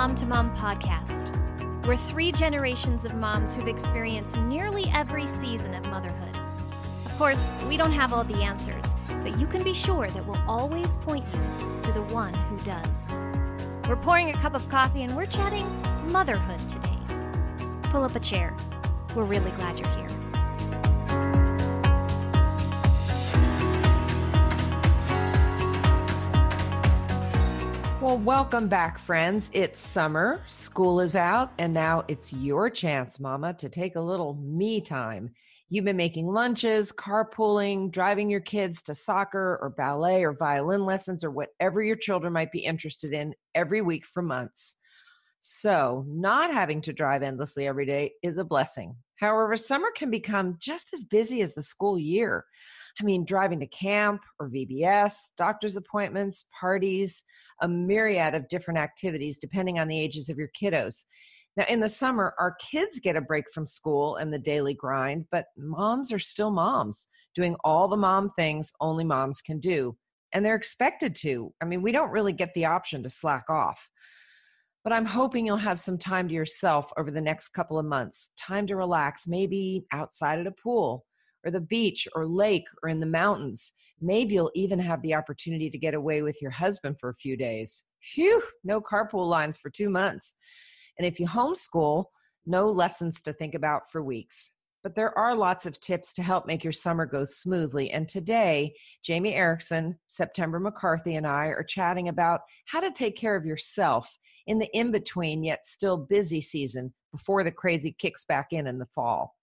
Mom to Mom podcast. We're three generations of moms who've experienced nearly every season of motherhood. Of course, we don't have all the answers, but you can be sure that we'll always point you to the one who does. We're pouring a cup of coffee and we're chatting motherhood today. Pull up a chair. We're really glad you're here. Well, welcome back, friends. It's summer, school is out, and now it's your chance, Mama, to take a little me time. You've been making lunches, carpooling, driving your kids to soccer or ballet or violin lessons or whatever your children might be interested in every week for months. So, not having to drive endlessly every day is a blessing. However, summer can become just as busy as the school year. I mean, driving to camp or VBS, doctor's appointments, parties, a myriad of different activities depending on the ages of your kiddos. Now, in the summer, our kids get a break from school and the daily grind, but moms are still moms, doing all the mom things only moms can do. And they're expected to. I mean, we don't really get the option to slack off. But I'm hoping you'll have some time to yourself over the next couple of months, time to relax, maybe outside at a pool or the beach or lake or in the mountains. Maybe you'll even have the opportunity to get away with your husband for a few days. Phew, no carpool lines for two months. And if you homeschool, no lessons to think about for weeks. But there are lots of tips to help make your summer go smoothly. And today, Jamie Erickson, September McCarthy, and I are chatting about how to take care of yourself in the in between yet still busy season before the crazy kicks back in in the fall.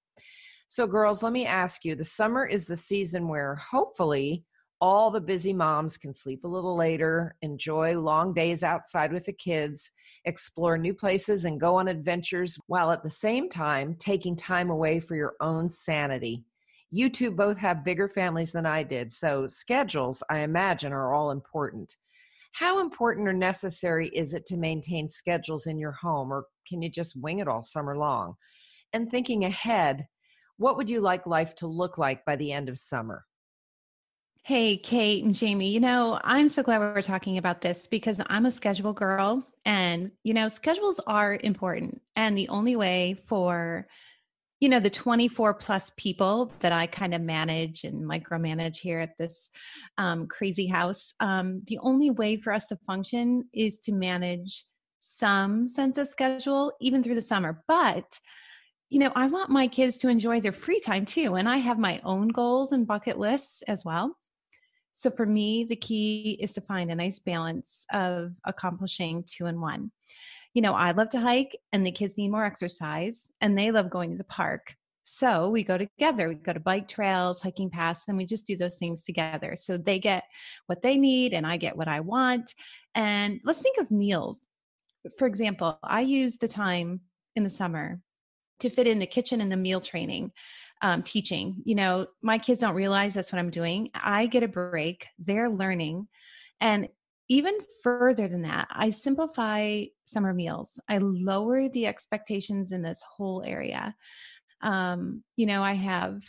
So, girls, let me ask you the summer is the season where hopefully all the busy moms can sleep a little later, enjoy long days outside with the kids, explore new places, and go on adventures while at the same time taking time away for your own sanity. You two both have bigger families than I did, so schedules, I imagine, are all important. How important or necessary is it to maintain schedules in your home, or can you just wing it all summer long? And thinking ahead, what would you like life to look like by the end of summer? Hey, Kate and Jamie, you know, I'm so glad we're talking about this because I'm a schedule girl and, you know, schedules are important. And the only way for, you know, the 24 plus people that I kind of manage and micromanage here at this um, crazy house, um, the only way for us to function is to manage some sense of schedule, even through the summer. But you know, I want my kids to enjoy their free time too. And I have my own goals and bucket lists as well. So for me, the key is to find a nice balance of accomplishing two and one. You know, I love to hike and the kids need more exercise and they love going to the park. So we go together. We go to bike trails, hiking paths, and we just do those things together. So they get what they need and I get what I want. And let's think of meals. For example, I use the time in the summer to fit in the kitchen and the meal training um, teaching. You know my kids don't realize that's what i'm doing. I get a break. They're learning. And even further than that i simplify summer meals. I lower the expectations in this whole area. Um, you know i have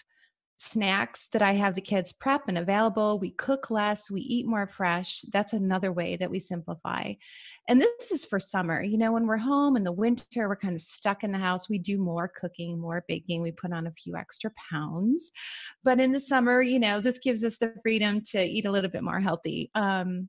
snacks that I have the kids prep and available. We cook less, we eat more fresh. That's another way that we simplify. And this is for summer. You know, when we're home in the winter, we're kind of stuck in the house. We do more cooking, more baking. We put on a few extra pounds. But in the summer, you know, this gives us the freedom to eat a little bit more healthy. Um,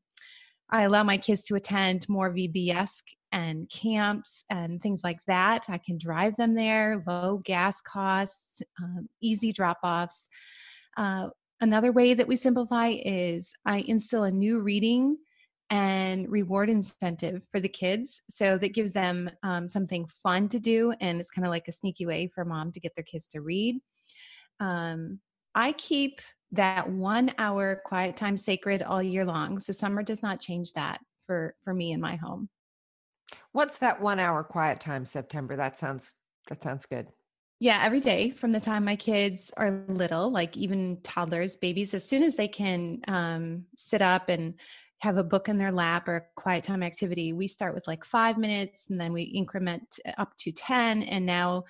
I allow my kids to attend more VBS and camps and things like that. I can drive them there, low gas costs, um, easy drop offs. Uh, another way that we simplify is I instill a new reading and reward incentive for the kids. So that gives them um, something fun to do. And it's kind of like a sneaky way for mom to get their kids to read. Um, I keep that one hour quiet time sacred all year long. So summer does not change that for, for me in my home. What's that one hour quiet time, September? That sounds that sounds good. Yeah, every day from the time my kids are little, like even toddlers, babies, as soon as they can um, sit up and have a book in their lap or a quiet time activity, we start with like five minutes and then we increment up to 10. And now,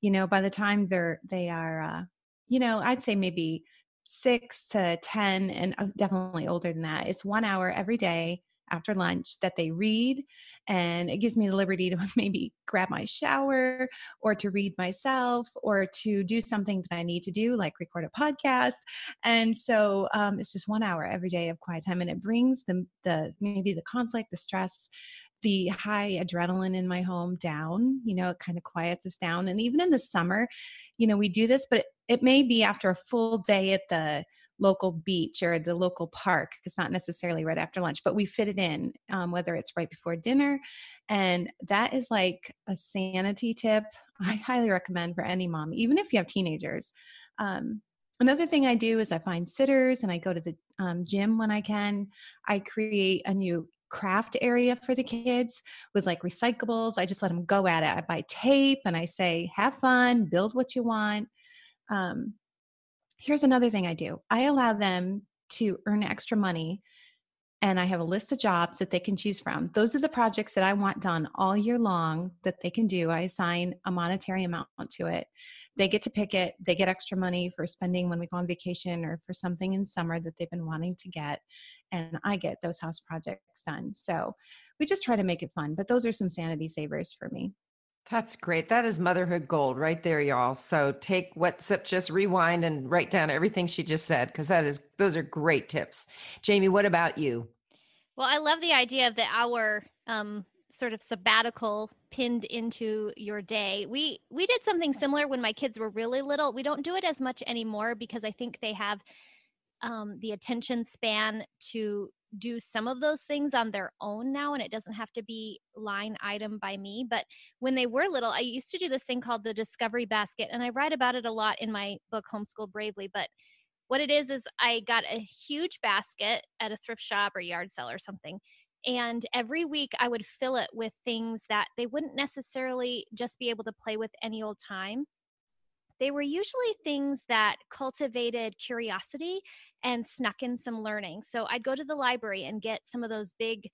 you know, by the time they're, they are, uh, you know, I'd say maybe six to 10 and uh, definitely older than that, it's one hour every day after lunch that they read and it gives me the liberty to maybe grab my shower or to read myself or to do something that i need to do like record a podcast and so um, it's just one hour every day of quiet time and it brings the the maybe the conflict the stress the high adrenaline in my home down you know it kind of quiets us down and even in the summer you know we do this but it, it may be after a full day at the local beach or the local park. It's not necessarily right after lunch, but we fit it in, um, whether it's right before dinner. And that is like a sanity tip I highly recommend for any mom, even if you have teenagers. Um, another thing I do is I find sitters and I go to the um, gym when I can. I create a new craft area for the kids with like recyclables. I just let them go at it. I buy tape and I say, have fun, build what you want. Um, here's another thing I do I allow them to earn extra money and I have a list of jobs that they can choose from. Those are the projects that I want done all year long that they can do. I assign a monetary amount to it. They get to pick it. They get extra money for spending when we go on vacation or for something in summer that they've been wanting to get. And I get those house projects done. So we just try to make it fun. But those are some sanity savers for me. That's great. That is motherhood gold right there, y'all. So take what's up, just rewind and write down everything she just said because that is those are great tips. Jamie, what about you? Well, I love the idea of the hour um, sort of sabbatical pinned into your day. We we did something similar when my kids were really little. We don't do it as much anymore because I think they have um, the attention span to do some of those things on their own now and it doesn't have to be line item by me but when they were little i used to do this thing called the discovery basket and i write about it a lot in my book homeschool bravely but what it is is i got a huge basket at a thrift shop or yard sale or something and every week i would fill it with things that they wouldn't necessarily just be able to play with any old time they were usually things that cultivated curiosity and snuck in some learning. So I'd go to the library and get some of those big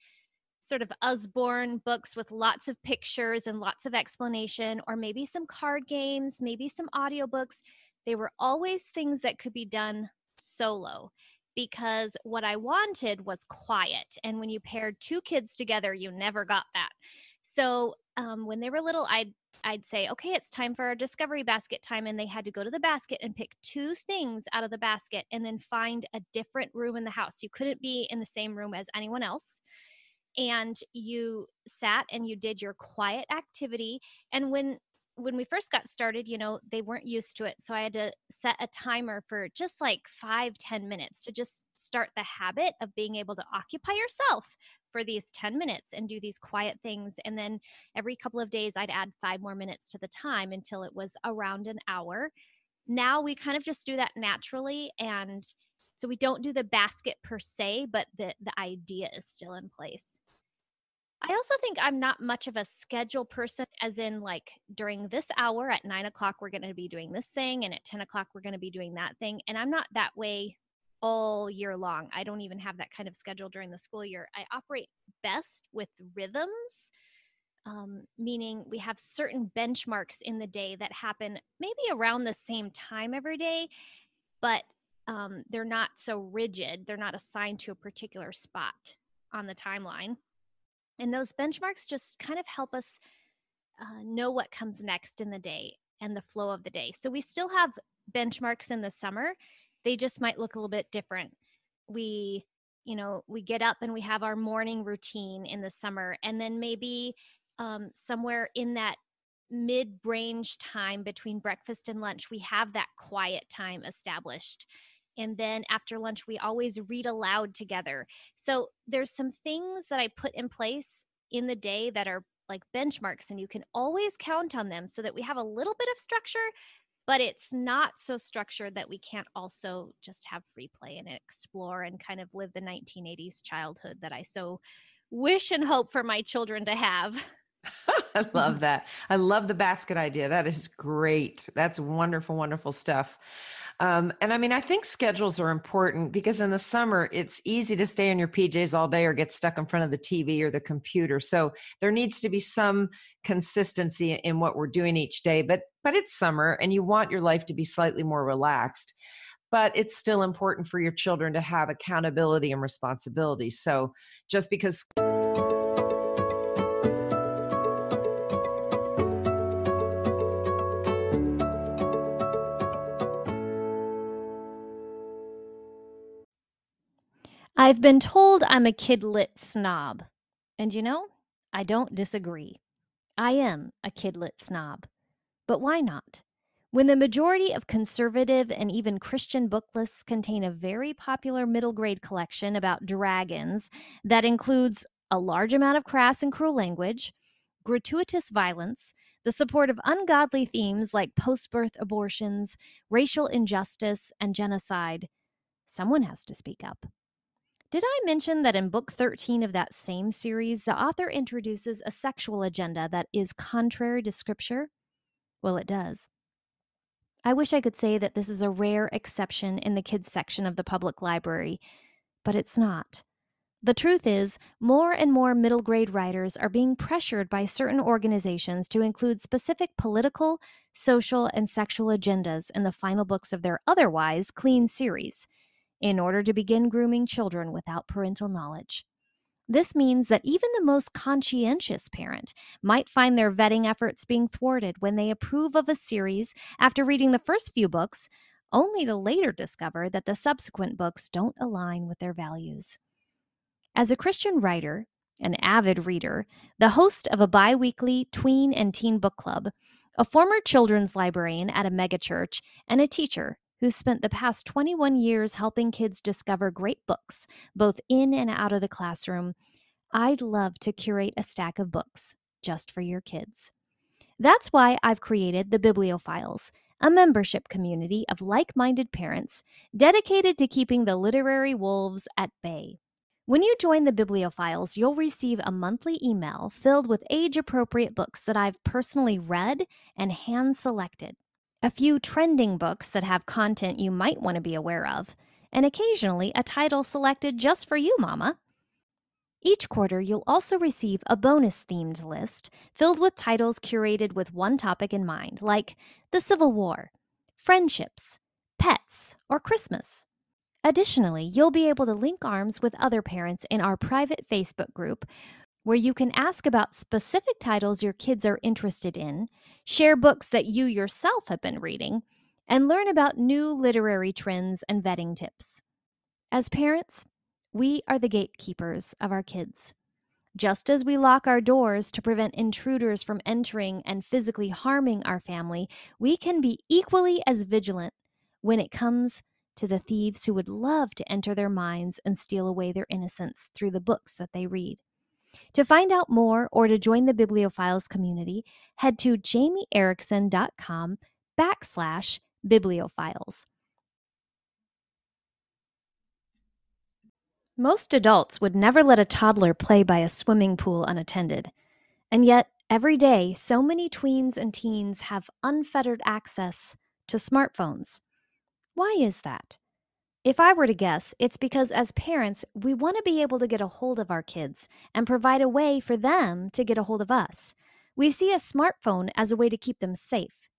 sort of Usborne books with lots of pictures and lots of explanation, or maybe some card games, maybe some audiobooks. They were always things that could be done solo because what I wanted was quiet. And when you paired two kids together, you never got that. So um, when they were little, I'd I'd say, okay, it's time for our discovery basket time. And they had to go to the basket and pick two things out of the basket and then find a different room in the house. You couldn't be in the same room as anyone else. And you sat and you did your quiet activity. And when when we first got started, you know, they weren't used to it. So I had to set a timer for just like five, ten minutes to just start the habit of being able to occupy yourself for these 10 minutes and do these quiet things. And then every couple of days, I'd add five more minutes to the time until it was around an hour. Now we kind of just do that naturally. And so we don't do the basket per se, but the, the idea is still in place. I also think I'm not much of a schedule person, as in, like, during this hour at nine o'clock, we're going to be doing this thing, and at 10 o'clock, we're going to be doing that thing. And I'm not that way all year long. I don't even have that kind of schedule during the school year. I operate best with rhythms, um, meaning we have certain benchmarks in the day that happen maybe around the same time every day, but um, they're not so rigid. They're not assigned to a particular spot on the timeline. And those benchmarks just kind of help us uh, know what comes next in the day and the flow of the day. So we still have benchmarks in the summer. They just might look a little bit different. We, you know, we get up and we have our morning routine in the summer, and then maybe um, somewhere in that mid range time between breakfast and lunch, we have that quiet time established. And then after lunch, we always read aloud together. So there's some things that I put in place in the day that are like benchmarks, and you can always count on them so that we have a little bit of structure, but it's not so structured that we can't also just have free play and explore and kind of live the 1980s childhood that I so wish and hope for my children to have. I love that. I love the basket idea. That is great. That's wonderful, wonderful stuff. Um, and I mean, I think schedules are important because in the summer, it's easy to stay in your PJs all day or get stuck in front of the TV or the computer. So there needs to be some consistency in what we're doing each day. But but it's summer, and you want your life to be slightly more relaxed. but it's still important for your children to have accountability and responsibility. So just because I've been told I'm a kidlit snob. And you know, I don't disagree. I am a kidlit snob. But why not? When the majority of conservative and even Christian book lists contain a very popular middle grade collection about dragons that includes a large amount of crass and cruel language, gratuitous violence, the support of ungodly themes like post birth abortions, racial injustice, and genocide, someone has to speak up. Did I mention that in book 13 of that same series, the author introduces a sexual agenda that is contrary to scripture? Well, it does. I wish I could say that this is a rare exception in the kids section of the public library, but it's not. The truth is, more and more middle grade writers are being pressured by certain organizations to include specific political, social, and sexual agendas in the final books of their otherwise clean series in order to begin grooming children without parental knowledge. This means that even the most conscientious parent might find their vetting efforts being thwarted when they approve of a series after reading the first few books, only to later discover that the subsequent books don't align with their values. As a Christian writer, an avid reader, the host of a bi weekly tween and teen book club, a former children's librarian at a megachurch, and a teacher who spent the past 21 years helping kids discover great books, both in and out of the classroom, I'd love to curate a stack of books just for your kids. That's why I've created the Bibliophiles, a membership community of like minded parents dedicated to keeping the literary wolves at bay. When you join the Bibliophiles, you'll receive a monthly email filled with age appropriate books that I've personally read and hand selected a few trending books that have content you might want to be aware of, and occasionally a title selected just for you, Mama. Each quarter, you'll also receive a bonus themed list filled with titles curated with one topic in mind, like the Civil War, friendships, pets, or Christmas. Additionally, you'll be able to link arms with other parents in our private Facebook group where you can ask about specific titles your kids are interested in, share books that you yourself have been reading, and learn about new literary trends and vetting tips. As parents, we are the gatekeepers of our kids. Just as we lock our doors to prevent intruders from entering and physically harming our family, we can be equally as vigilant when it comes to the thieves who would love to enter their minds and steal away their innocence through the books that they read. To find out more or to join the Bibliophiles community, head to jamieerickson.com backslash bibliophiles. Most adults would never let a toddler play by a swimming pool unattended. And yet, every day, so many tweens and teens have unfettered access to smartphones. Why is that? If I were to guess, it's because as parents, we want to be able to get a hold of our kids and provide a way for them to get a hold of us. We see a smartphone as a way to keep them safe.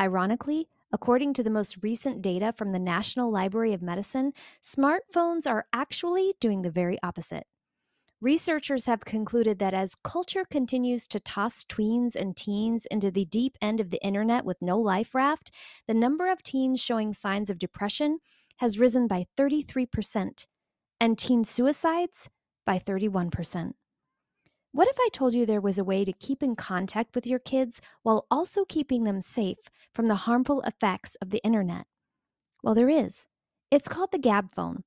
Ironically, according to the most recent data from the National Library of Medicine, smartphones are actually doing the very opposite. Researchers have concluded that as culture continues to toss tweens and teens into the deep end of the internet with no life raft, the number of teens showing signs of depression has risen by 33%, and teen suicides by 31%. What if I told you there was a way to keep in contact with your kids while also keeping them safe from the harmful effects of the internet? Well, there is. It's called the Gabb phone.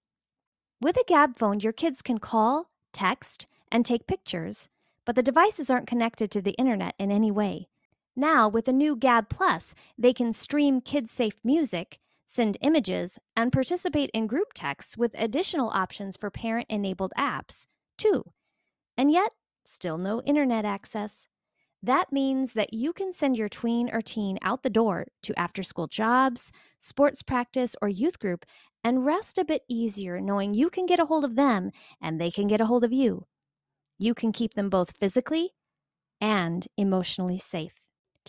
With a Gabb phone, your kids can call, text, and take pictures, but the devices aren't connected to the internet in any way. Now, with the new Gabb Plus, they can stream kid safe music send images, and participate in group texts with additional options for parent enabled apps, too. And yet, still no internet access. That means that you can send your tween or teen out the door to after school jobs, sports practice, or youth group and rest a bit easier knowing you can get a hold of them and they can get a hold of you. You can keep them both physically and emotionally safe.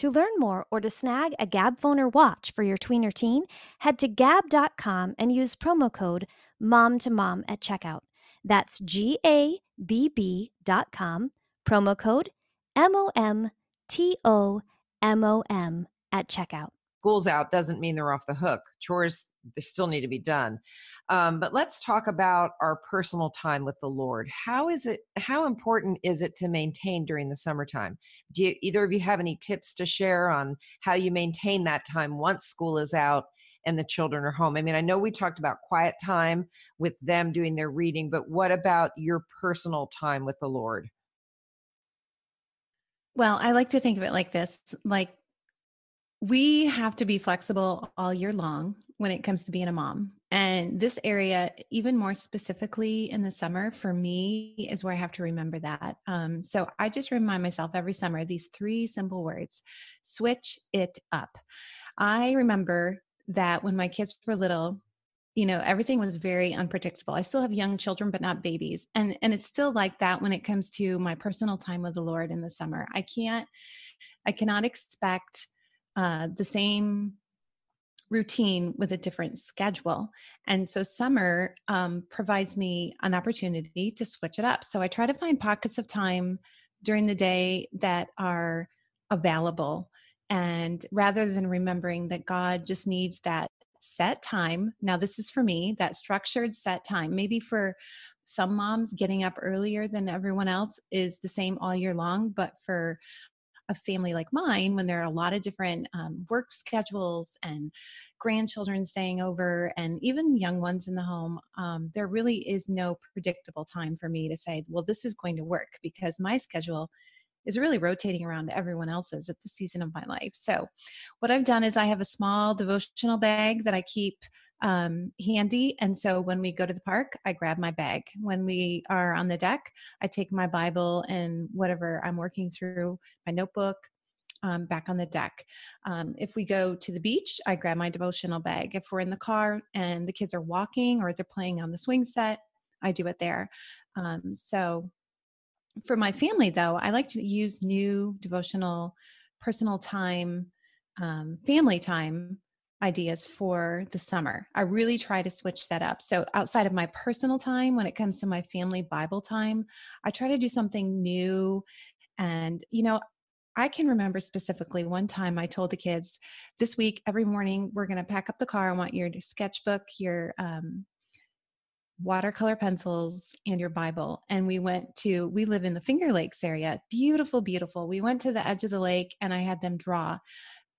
To learn more or to snag a Gabb phone or watch for your tween or teen, head to gabb.com and use promo code mom to mom at checkout. That's G A B B dot com, promo code M O M T O M O M at checkout. School's out doesn't mean they're off the hook. Chores, they still need to be done. Um, but let's talk about our personal time with the Lord. How is it, how important is it to maintain during the summertime? Do you, either of you have any tips to share on how you maintain that time once school is out and the children are home? I mean, I know we talked about quiet time with them doing their reading, but what about your personal time with the Lord? Well, I like to think of it like this like we have to be flexible all year long when it comes to being a mom. And this area, even more specifically in the summer, for me, is where I have to remember that. Um, so I just remind myself every summer these three simple words switch it up. I remember that when my kids were little, you know everything was very unpredictable i still have young children but not babies and and it's still like that when it comes to my personal time with the lord in the summer i can't i cannot expect uh, the same routine with a different schedule. And so summer um, provides me an opportunity to switch it up. So I try to find pockets of time during the day that are available. And rather than remembering that God just needs that set time, now this is for me, that structured set time, maybe for some moms getting up earlier than everyone else is the same all year long but for a family like mine, when there are a lot of different um, work schedules and grandchildren staying over and even young ones in the home, um, there really is no predictable time for me to say, well, this is going to work because my schedule is really rotating around everyone else's at the season of my life. So, what I've done is I have a small devotional bag that I keep um, handy. And so when we go to the park, I grab my bag. When we are on the deck, I take my Bible and whatever I'm working through, my notebook, um, back on the deck. Um, if we go to the beach, I grab my devotional bag. If we're in the car and the kids are walking or they're playing on the swing set, I do it there. Um, so for my family, though, I like to use new devotional personal time, um, family time ideas for the summer. I really try to switch that up. So, outside of my personal time, when it comes to my family Bible time, I try to do something new. And, you know, I can remember specifically one time I told the kids this week, every morning, we're going to pack up the car. I want your sketchbook, your um, watercolor pencils, and your Bible. And we went to, we live in the Finger Lakes area. Beautiful, beautiful. We went to the edge of the lake and I had them draw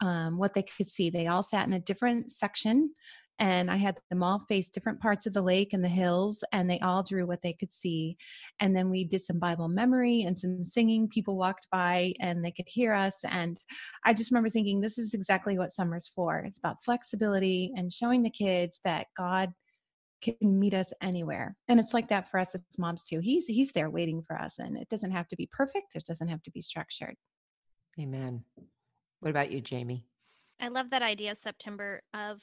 um, what they could see. They all sat in a different section, and I had them all face different parts of the lake and the hills, and they all drew what they could see. And then we did some Bible memory and some singing. People walked by and they could hear us. And I just remember thinking, this is exactly what summer's for. It's about flexibility and showing the kids that God can meet us anywhere and it's like that for us as moms too he's he's there waiting for us and it doesn't have to be perfect it doesn't have to be structured amen what about you, Jamie? I love that idea, September, of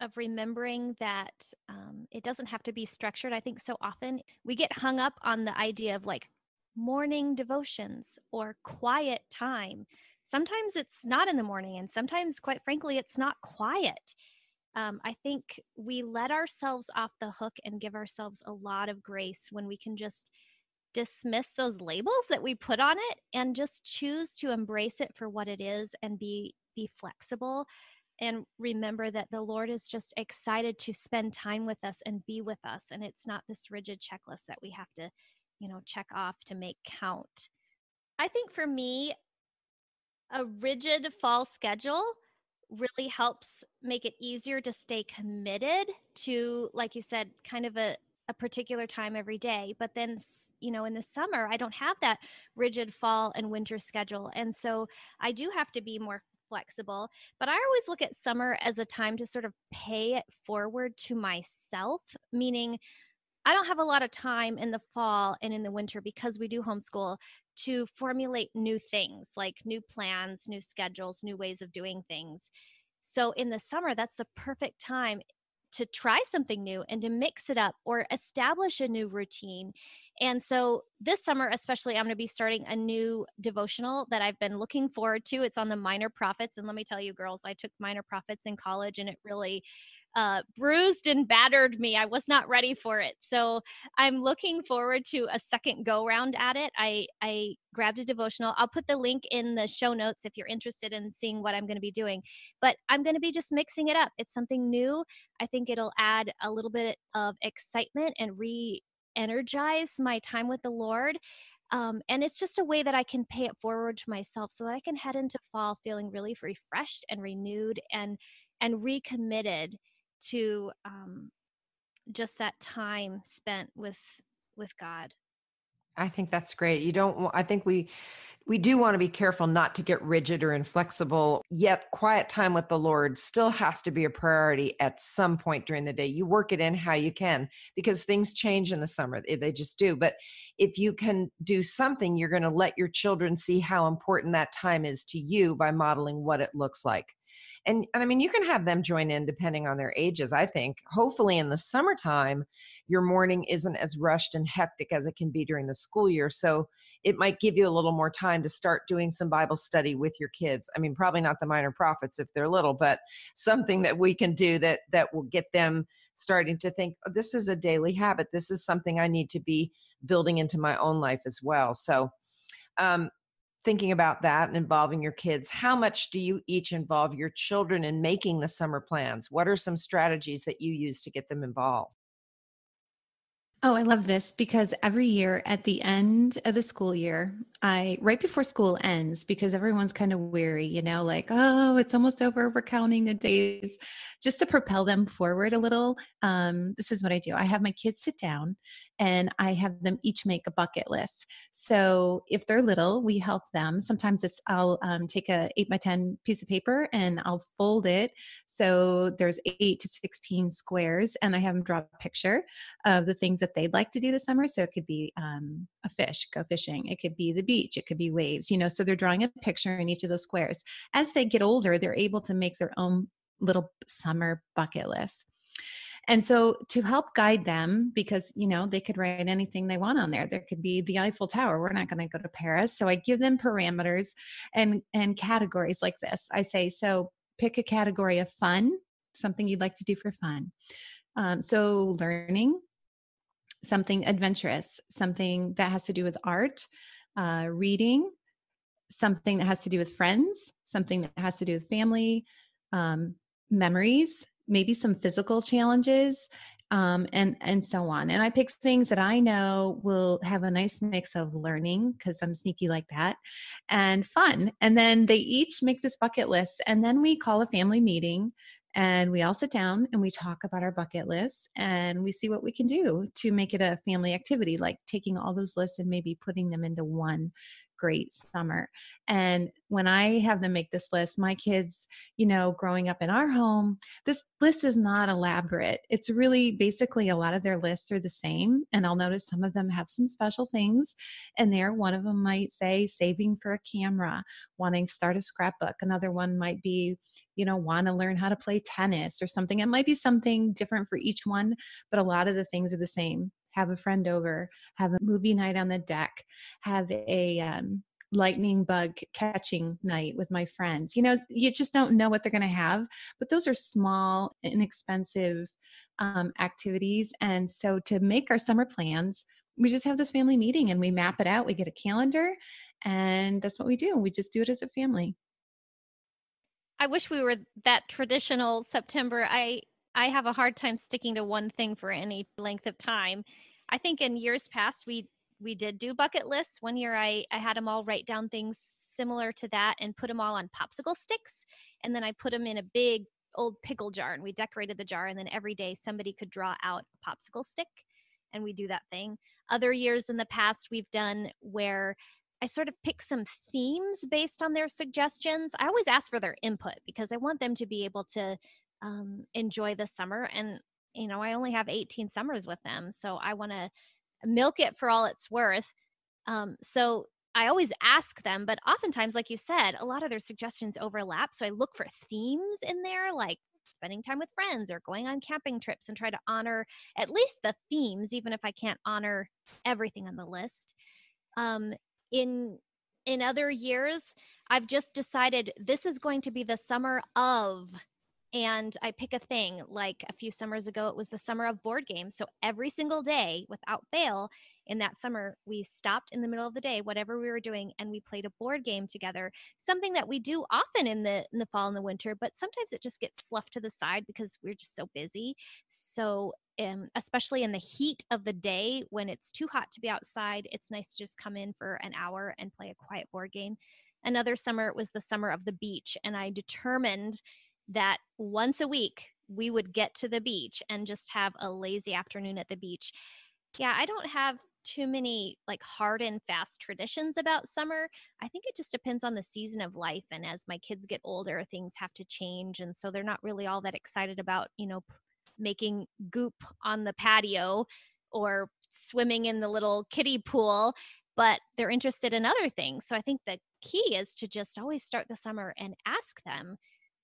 of remembering that um, it doesn't have to be structured. I think so often we get hung up on the idea of like morning devotions or quiet time. Sometimes it's not in the morning, and sometimes, quite frankly, it's not quiet. Um, I think we let ourselves off the hook and give ourselves a lot of grace when we can just dismiss those labels that we put on it and just choose to embrace it for what it is and be be flexible and remember that the lord is just excited to spend time with us and be with us and it's not this rigid checklist that we have to you know check off to make count. I think for me a rigid fall schedule really helps make it easier to stay committed to like you said kind of a a particular time every day but then you know in the summer i don't have that rigid fall and winter schedule and so i do have to be more flexible but i always look at summer as a time to sort of pay it forward to myself meaning I don't have a lot of time in the fall and in the winter because we do homeschool to formulate new things like new plans, new schedules, new ways of doing things. So in the summer, that's the perfect time to try something new and to mix it up or establish a new routine. And so this summer, especially, I'm going to be starting a new devotional that I've been looking forward to. It's on the minor prophets. And let me tell you, girls, I took minor prophets in college and it really uh, bruised and battered me. I was not ready for it. So I'm looking forward to a second go round at it. I, I grabbed a devotional. I'll put the link in the show notes if you're interested in seeing what I'm going to be doing. But I'm going to be just mixing it up. It's something new. I think it'll add a little bit of excitement and re energize my time with the Lord. Um, and it's just a way that I can pay it forward to myself so that I can head into fall feeling really refreshed and renewed and and recommitted to um, just that time spent with with God. I think that's great. You don't I think we we do want to be careful not to get rigid or inflexible. Yet quiet time with the Lord still has to be a priority at some point during the day. You work it in how you can because things change in the summer. They just do. But if you can do something, you're going to let your children see how important that time is to you by modeling what it looks like and and i mean you can have them join in depending on their ages i think. Hopefully in the summertime your morning isn't as rushed and hectic as it can be during the school year. So it might give you a little more time to start doing some bible study with your kids. I mean probably not the minor prophets if they're little but something that we can do that that will get them starting to think oh, this is a daily habit. This is something i need to be building into my own life as well. So um, thinking about that and involving your kids, how much do you each involve your children in making the summer plans? What are some strategies that you use to get them involved? Oh, I love this because every year at the end of the school year, I right before school ends because everyone's kind of weary, you know, like, oh, it's almost over. We're counting the days. Just to propel them forward a little, um, this is what I do. I have my kids sit down and I have them each make a bucket list. So if they're little, we help them. Sometimes it's I'll um, take a eight by ten piece of paper and I'll fold it so there's eight to sixteen squares, and I have them draw a picture of the things that they'd like to do this summer. So it could be um, a fish, go fishing. It could be the beach. It could be waves. You know, so they're drawing a picture in each of those squares. As they get older, they're able to make their own little summer bucket list. And so to help guide them, because, you know, they could write anything they want on there. There could be the Eiffel Tower. We're not going to go to Paris. So I give them parameters and, and categories like this. I say, so pick a category of fun, something you'd like to do for fun. Um, so learning, something adventurous, something that has to do with art, uh, reading, something that has to do with friends, something that has to do with family, um, memories, maybe some physical challenges um, and and so on. And I pick things that I know will have a nice mix of learning because I'm sneaky like that, and fun. And then they each make this bucket list, and then we call a family meeting. And we all sit down and we talk about our bucket lists and we see what we can do to make it a family activity, like taking all those lists and maybe putting them into one great summer. And when I have them make this list, my kids, you know, growing up in our home, this list is not elaborate. It's really basically a lot of their lists are the same. And I'll notice some of them have some special things in there. One of them might say saving for a camera, wanting to start a scrapbook. Another one might be, you know, want to learn how to play tennis or something. It might be something different for each one, but a lot of the things are the same have a friend over, have a movie night on the deck, have a um, lightning bug catching night with my friends. You know, you just don't know what they're going to have, but those are small, inexpensive um, activities. And so to make our summer plans, we just have this family meeting and we map it out. We get a calendar, and that's what we do. We just do it as a family. I wish we were that traditional September. I I have a hard time sticking to one thing for any length of time. I think in years past we we did do bucket lists. One year I I had them all write down things similar to that and put them all on popsicle sticks and then I put them in a big old pickle jar and we decorated the jar and then every day somebody could draw out a popsicle stick and we do that thing. Other years in the past we've done where I sort of pick some themes based on their suggestions. I always ask for their input because I want them to be able to um, enjoy the summer. And, you know, I only have 18 summers with them. So I want to milk it for all it's worth. Um, so I always ask them, but oftentimes, like you said, a lot of their suggestions overlap. So I look for themes in there, like spending time with friends or going on camping trips and try to honor at least the themes, even if I can't honor everything on the list. Um, in in other years, I've just decided this is going to be the summer of and I pick a thing. Like a few summers ago, it was the summer of board games. So every single day, without fail, in that summer, we stopped in the middle of the day, whatever we were doing, and we played a board game together. Something that we do often in the in the fall and the winter, but sometimes it just gets sloughed to the side because we're just so busy. So um, especially in the heat of the day when it's too hot to be outside, it's nice to just come in for an hour and play a quiet board game. Another summer it was the summer of the beach, and I determined that once a week we would get to the beach and just have a lazy afternoon at the beach. Yeah, I don't have too many like hard and fast traditions about summer. I think it just depends on the season of life. And as my kids get older, things have to change. And so they're not really all that excited about, you know, making goop on the patio or swimming in the little kiddie pool, but they're interested in other things. So I think the key is to just always start the summer and ask them,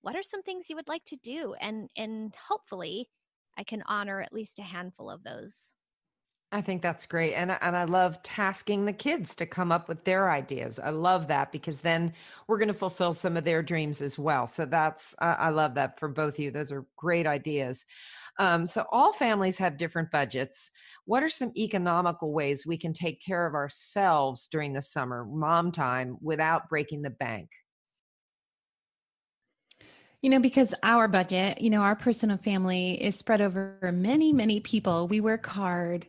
what are some things you would like to do? And and hopefully I can honor at least a handful of those. I think that's great. And, and I love tasking the kids to come up with their ideas. I love that because then we're going to fulfill some of their dreams as well. So that's, uh, I love that for both of you. Those are great ideas. Um, so all families have different budgets. What are some economical ways we can take care of ourselves during the summer, mom time, without breaking the bank? You know, because our budget, you know, our personal family is spread over many, many people. We work hard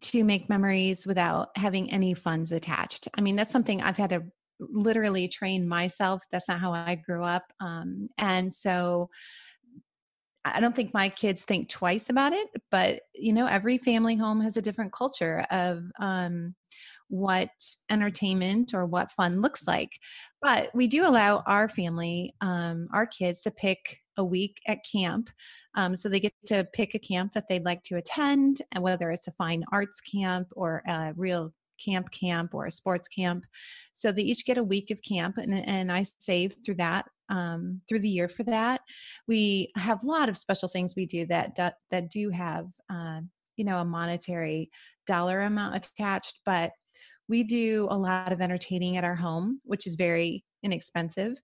to make memories without having any funds attached. I mean, that's something I've had to literally train myself. That's not how I grew up. Um, and so I don't think my kids think twice about it, but you know, every family home has a different culture of um, what entertainment or what fun looks like. But we do allow our family, um, our kids, to pick a week at camp. Um, so they get to pick a camp that they'd like to attend, and whether it's a fine arts camp or a real camp camp or a sports camp. So they each get a week of camp, and, and I save through that um, through the year for that. We have a lot of special things we do that that, that do have uh, you know a monetary dollar amount attached, but we do a lot of entertaining at our home, which is very inexpensive.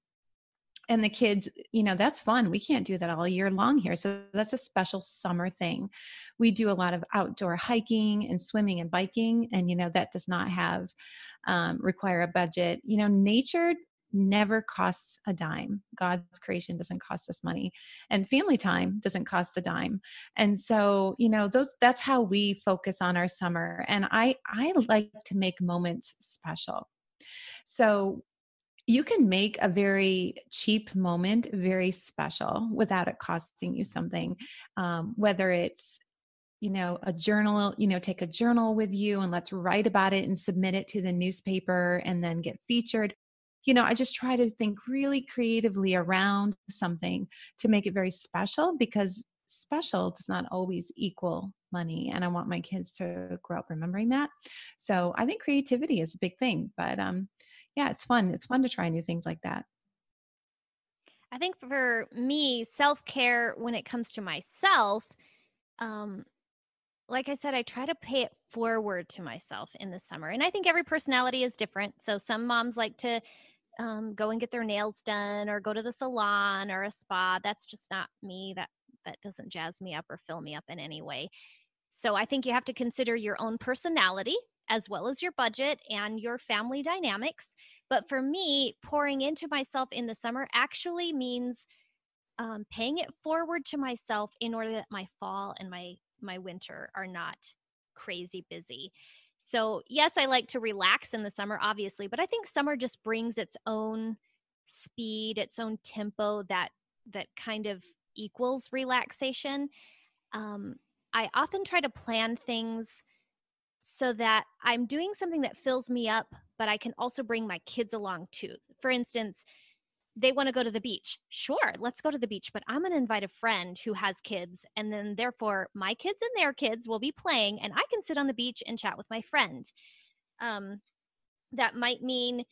And the kids, you know, that's fun. We can't do that all year long here. So that's a special summer thing. We do a lot of outdoor hiking and swimming and biking. And, you know, that does not have, um, require a budget. You know, nature never costs a dime. God's creation doesn't cost us money and family time doesn't cost a dime. And so, you know, those that's how we focus on our summer and I I like to make moments special. So, you can make a very cheap moment very special without it costing you something um, whether it's you know a journal you know take a journal with you and let's write about it and submit it to the newspaper and then get featured you know, I just try to think really creatively around something to make it very special because special does not always equal money and i want my kids to grow up remembering that so i think creativity is a big thing but um yeah it's fun it's fun to try new things like that i think for me self-care when it comes to myself um like I said, I try to pay it forward to myself in the summer. And I think every personality is different. So some moms like to um, go and get their nails done or go to the salon or a spa. That's just not me. That that doesn't jazz me up or fill me up in any way. So I think you have to consider your own personality as well as your budget and your family dynamics. But for me, pouring into myself in the summer actually means um, paying it forward to myself in order that my fall and my my winter are not crazy busy. So, yes, I like to relax in the summer, obviously, but I think summer just brings its own speed, its own tempo that that kind of equals relaxation. Um, I often try to plan things so that I'm doing something that fills me up, but I can also bring my kids along too. For instance, they want to go to the beach. Sure, let's go to the beach, but I'm going to invite a friend who has kids. And then, therefore, my kids and their kids will be playing, and I can sit on the beach and chat with my friend. Um, that might mean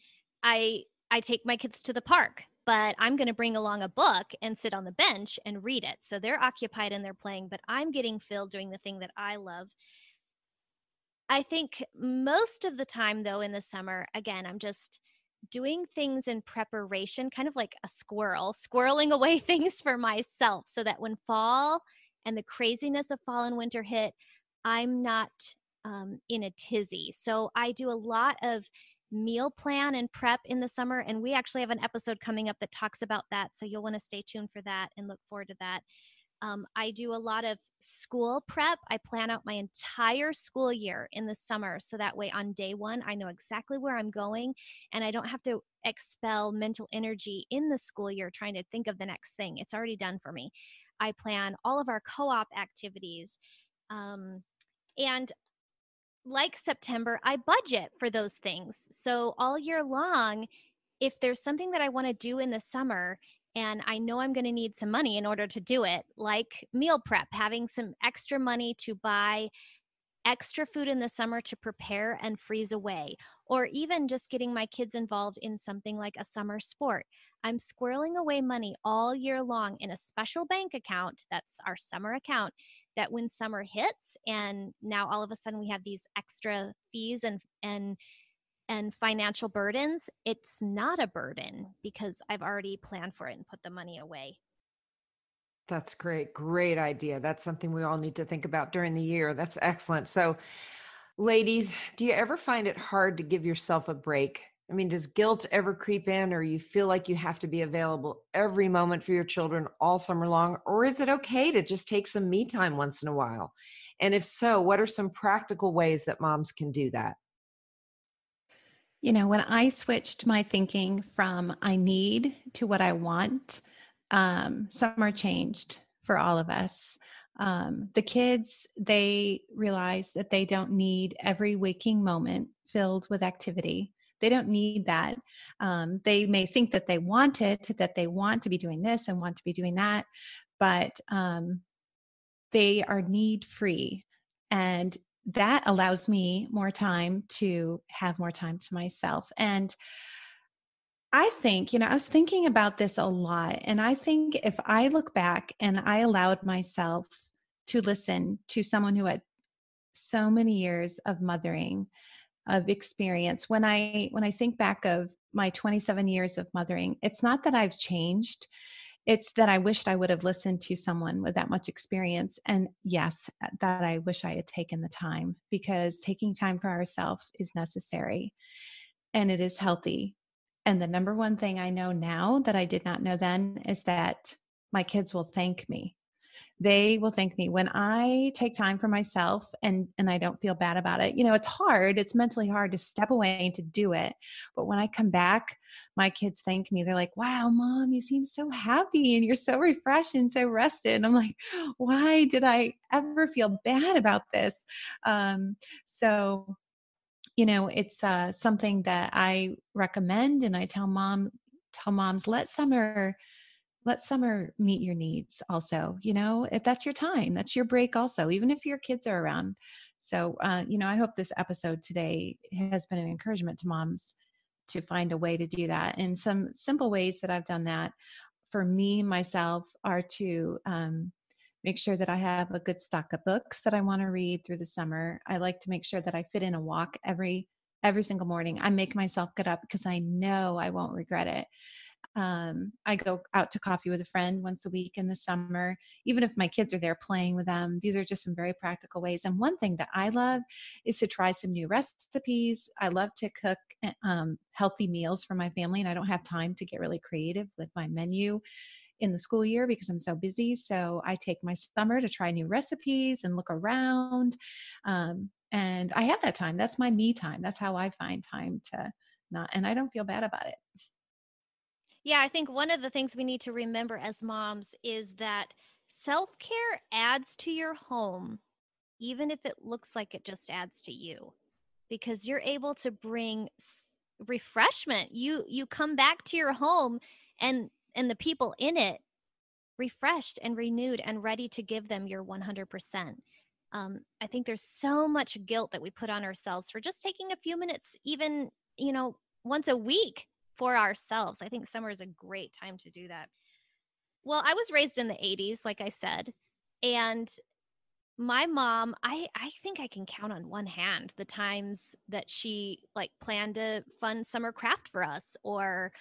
I I take my kids to the park but I'm going to bring along a book and sit on the bench and read it. So they're occupied and they're playing, but I'm getting filled doing the thing that I love. I think most of the time, though, in the summer, again, I'm just doing things in preparation, kind of like a squirrel, squirreling away things for myself so that when fall and the craziness of fall and winter hit, I'm not um, in a tizzy. So I do a lot of meal plan and prep in the summer. And we actually have an episode coming up that talks about that. So you'll want to stay tuned for that and look forward to that. Um, I do a lot of school prep. I plan out my entire school year in the summer. So that way, on day one, I know exactly where I'm going and I don't have to expel mental energy in the school year trying to think of the next thing. It's already done for me. I plan all of our co op activities. Um, and like September, I budget for those things. So all year long, if there's something that I want to do in the summer and I know I'm going to need some money in order to do it, like meal prep, having some extra money to buy extra food in the summer to prepare and freeze away, or even just getting my kids involved in something like a summer sport. I'm squirreling away money all year long in a special bank account that's our summer account that when summer hits and now all of a sudden we have these extra fees and and and financial burdens it's not a burden because i've already planned for it and put the money away that's great great idea that's something we all need to think about during the year that's excellent so ladies do you ever find it hard to give yourself a break I mean, does guilt ever creep in, or you feel like you have to be available every moment for your children all summer long? Or is it okay to just take some me time once in a while? And if so, what are some practical ways that moms can do that? You know, when I switched my thinking from I need to what I want, um, summer changed for all of us. Um, the kids, they realize that they don't need every waking moment filled with activity they don't need that. Um, they may think that they want it, that they want to be doing this and want to be doing that, but um, they are need free. And that allows me more time to have more time to myself. And I think, you know, I was thinking about this a lot. And I think if I look back and I allowed myself to listen to someone who had so many years of mothering of experience when i when i think back of my 27 years of mothering it's not that i've changed it's that i wished i would have listened to someone with that much experience and yes that i wish i had taken the time because taking time for ourselves is necessary and it is healthy and the number one thing i know now that i did not know then is that my kids will thank me they will thank me. When i take time for myself and and i don't feel bad about it you know it's hard it's mentally hard to step away and to do it. But when i come back my kids thank me. They're like wow mom you seem so happy and you're so refreshed and so rested. And i'm like why did i ever feel bad about this? Um so you know it's uh, something that i recommend and i tell mom tell moms let summer let summer meet your needs also you know if that's your time that's your break also even if your kids are around. So uh, you know i hope this episode today has been an encouragement to moms to find a way to do that and some simple ways that i've done that for me myself are to um, make sure that i have a good stock of books that i want to read through the summer. I like to make sure that i fit in a walk every every single morning. I make myself get up because i know i won't regret it um, I go out to coffee with a friend once a week in the summer, even if my kids are there playing with them. These are just some very practical ways. And one thing that I love is to try some new recipes. I love to cook eh, um, healthy meals for my family, and I don't have time to get really creative with my menu in the school year because I'm so busy. So I take my summer to try new recipes and look around. Um, and I have that time. That's my me time. That's how I find time to not, and I don't feel bad about it. Yeah, I think one of the things we need to remember as moms is that self care adds to your home, even if it looks like it just adds to you, because you're able to bring refreshment. You you come back to your home, and and the people in it refreshed and renewed and ready to give them your 100%. Um, I think there's so much guilt that we put on ourselves for just taking a few minutes, even you know once a week for ourselves. I think summer is a great time to do that. Well, I was raised in the 80s, like I said, and my mom, I I think I can count on one hand the times that she like planned a fun summer craft for us or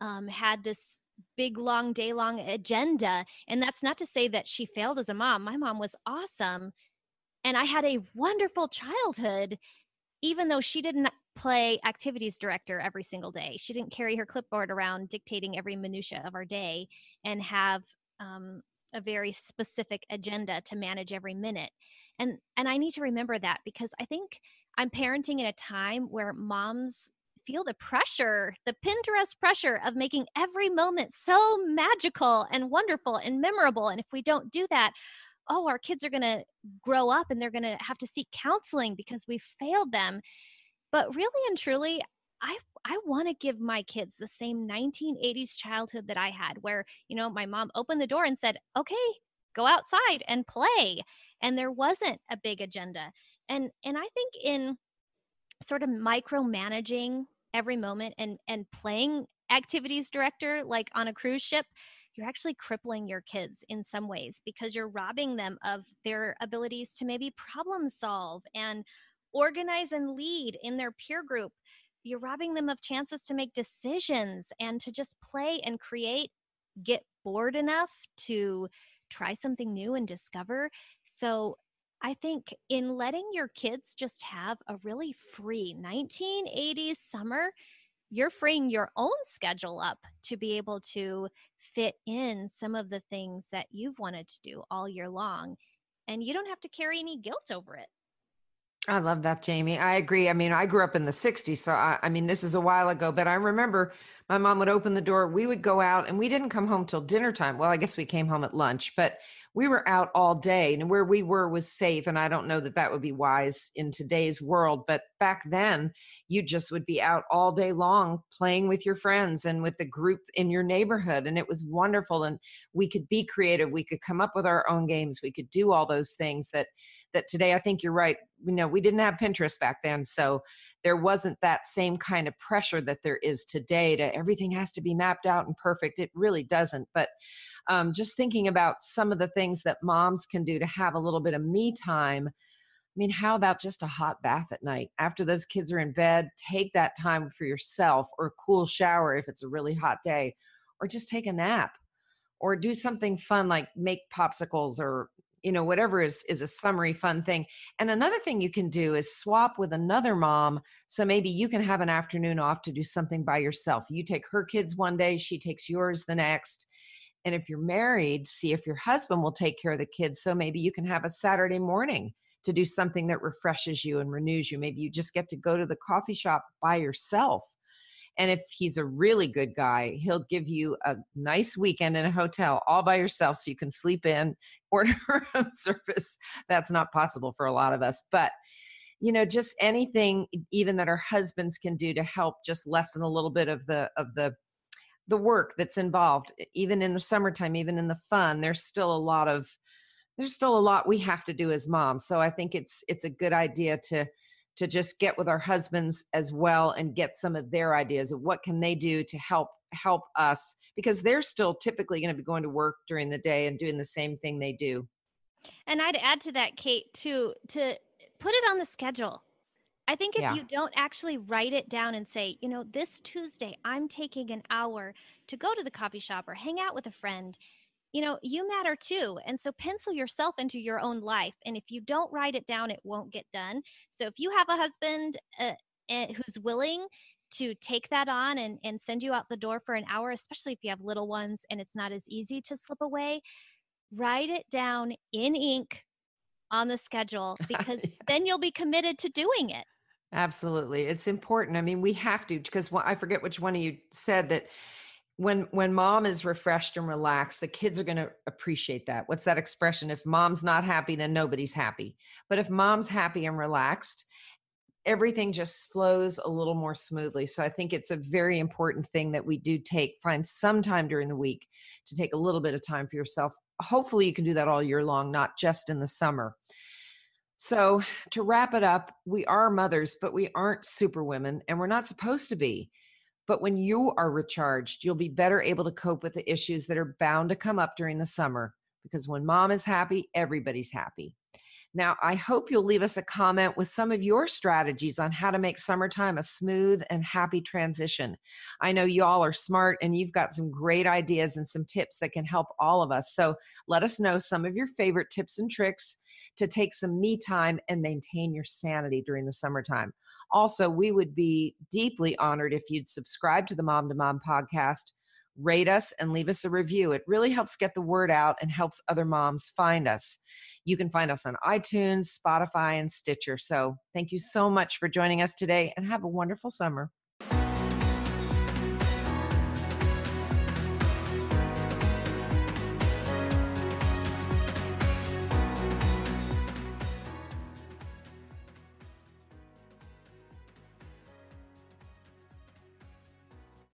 um, had this big long day long agenda and that's not to say that she failed as a mom my mom was awesome and i had a wonderful childhood even though she didn't play activities director every single day she didn't carry her clipboard around dictating every minutia of our day and have um, a very specific agenda to manage every minute and and i need to remember that because i think i'm parenting in a time where moms feel the pressure, the Pinterest pressure of making every moment so magical and wonderful and memorable. And if we don't do that, oh, our kids are going to grow up and they're going to have to seek counseling because we failed them. But really and truly, I I want to give my kids the same 1980s childhood that I had where, you know, my mom opened the door and said, "Okay, go outside and play." And there wasn't a big agenda. And and I think in sort of micromanaging every moment and and playing activities director like on a cruise ship you're actually crippling your kids in some ways because you're robbing them of their abilities to maybe problem solve and organize and lead in their peer group you're robbing them of chances to make decisions and to just play and create get bored enough to try something new and discover so I think in letting your kids just have a really free 1980s summer, you're freeing your own schedule up to be able to fit in some of the things that you've wanted to do all year long. And you don't have to carry any guilt over it. I love that, Jamie. I agree. I mean, I grew up in the 60s. So, I, I, mean, this is a while ago, but I remember my mom would open the door. We would go out and we didn't come home till dinner time. Well, I guess we came home at lunch, but we were out all day and where we were was safe and i don't know that that would be wise in today's world but back then you just would be out all day long playing with your friends and with the group in your neighborhood and it was wonderful and we could be creative we could come up with our own games we could do all those things that that today i think you're right you know we didn't have pinterest back then so there wasn't that same kind of pressure that there is today to everything has to be mapped out and perfect it really doesn't but um, just thinking about some of the things that moms can do to have a little bit of me time. I mean, how about just a hot bath at night? After those kids are in bed, take that time for yourself or a cool shower if it's a really hot day, or just take a nap or do something fun like make popsicles or you know whatever is is a summery fun thing and another thing you can do is swap with another mom so maybe you can have an afternoon off to do something by yourself you take her kids one day she takes yours the next and if you're married, see if your husband will take care of the kids. So maybe you can have a Saturday morning to do something that refreshes you and renews you. Maybe you just get to go to the coffee shop by yourself. And if he's a really good guy, he'll give you a nice weekend in a hotel all by yourself so you can sleep in, order room service. That's not possible for a lot of us. But you know just anything even that our husbands can do to help just lessen a little bit of the of the the work that's involved even in the summertime even in the fun there's still a lot of there's still a lot we have to do as moms so i think it's it's a good idea to to just get with our husbands as well and get some of their ideas of what can they do to help help us because they're still typically going to be going to work during the day and doing the same thing they do and i'd add to that kate too to put it on the schedule I think if yeah. you don't actually write it down and say, you know, this Tuesday, I'm taking an hour to go to the coffee shop or hang out with a friend, you know, you matter too. And so pencil yourself into your own life. And if you don't write it down, it won't get done. So if you have a husband uh, uh, who's willing to take that on and, and send you out the door for an hour, especially if you have little ones and it's not as easy to slip away, write it down in ink on the schedule because yeah. then you'll be committed to doing it. Absolutely. It's important. I mean, we have to because I forget which one of you said that when when mom is refreshed and relaxed, the kids are going to appreciate that. What's that expression? If mom's not happy, then nobody's happy. But if mom's happy and relaxed, everything just flows a little more smoothly. So I think it's a very important thing that we do take find some time during the week to take a little bit of time for yourself. Hopefully you can do that all year long, not just in the summer. So, to wrap it up, we are mothers, but we aren't super women, and we're not supposed to be. But when you are recharged, you'll be better able to cope with the issues that are bound to come up during the summer because when mom is happy, everybody's happy. Now, I hope you'll leave us a comment with some of your strategies on how to make summertime a smooth and happy transition. I know you all are smart and you've got some great ideas and some tips that can help all of us. So let us know some of your favorite tips and tricks to take some me time and maintain your sanity during the summertime. Also, we would be deeply honored if you'd subscribe to the Mom to Mom podcast rate us and leave us a review. It really helps get the word out and helps other moms find us. You can find us on iTunes, Spotify, and Stitcher. So thank you so much for joining us today and have a wonderful summer.